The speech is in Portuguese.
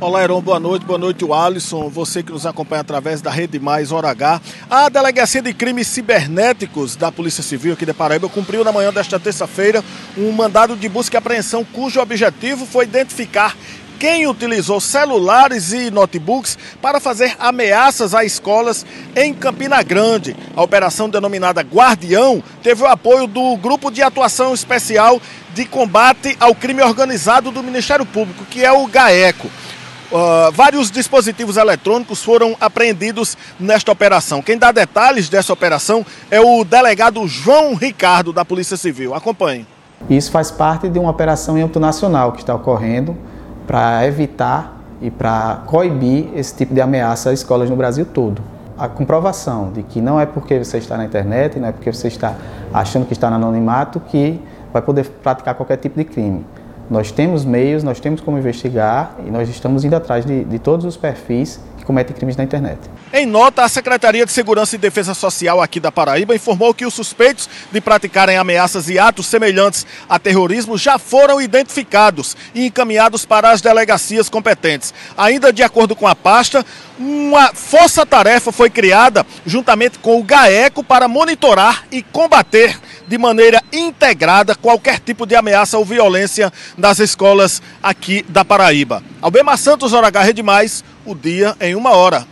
Olá, Heron, boa noite. Boa noite, o Alisson, você que nos acompanha através da Rede Mais Hora H. A Delegacia de Crimes Cibernéticos da Polícia Civil aqui de Paraíba cumpriu na manhã desta terça-feira um mandado de busca e apreensão cujo objetivo foi identificar quem utilizou celulares e notebooks para fazer ameaças a escolas em Campina Grande. A operação denominada Guardião teve o apoio do Grupo de Atuação Especial de Combate ao Crime Organizado do Ministério Público, que é o GAECO. Uh, vários dispositivos eletrônicos foram apreendidos nesta operação. Quem dá detalhes dessa operação é o delegado João Ricardo, da Polícia Civil. Acompanhe. Isso faz parte de uma operação em âmbito nacional que está ocorrendo para evitar e para coibir esse tipo de ameaça às escolas no Brasil todo. A comprovação de que não é porque você está na internet, não é porque você está achando que está no anonimato que vai poder praticar qualquer tipo de crime. Nós temos meios, nós temos como investigar e nós estamos indo atrás de, de todos os perfis que cometem crimes na internet. Em nota, a Secretaria de Segurança e Defesa Social aqui da Paraíba informou que os suspeitos de praticarem ameaças e atos semelhantes a terrorismo já foram identificados e encaminhados para as delegacias competentes. Ainda de acordo com a pasta, uma força-tarefa foi criada juntamente com o GAECO para monitorar e combater de maneira integrada qualquer tipo de ameaça ou violência das escolas aqui da Paraíba. Albema Santos, Hora H, Rede Mais, o dia em uma hora.